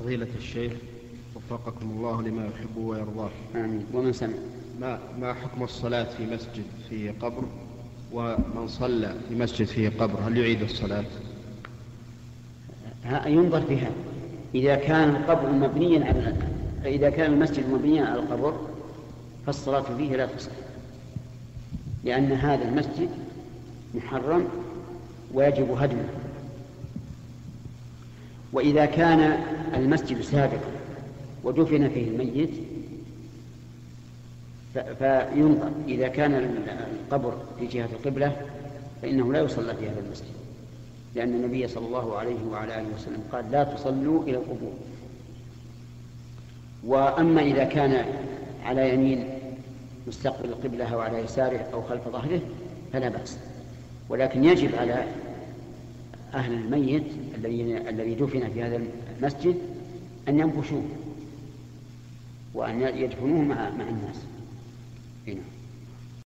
فضيلة الشيخ وفقكم الله لما يحب ويرضاه. آمين. ومن سمع. ما ما حكم الصلاة في مسجد فيه قبر؟ ومن صلى في مسجد فيه قبر هل يعيد الصلاة؟ ينظر فيها إذا كان القبر مبنيا على إذا كان المسجد مبنيا على القبر فالصلاة فيه لا تصح. لأن هذا المسجد محرم ويجب هدمه. وإذا كان المسجد سابقا ودفن فيه الميت فينظر. إذا كان القبر في جهة القبلة فإنه لا يصلى في هذا المسجد لأن النبي صلى الله عليه وعلى آله وسلم قال لا تصلوا إلى القبور. وأما إذا كان على يمين مستقبل القبلة أو على يساره أو خلف ظهره فلا بأس. ولكن يجب على أهل الميت الذي دفن في هذا المسجد أن ينبشوه وأن يدفنوه مع مع الناس. هنا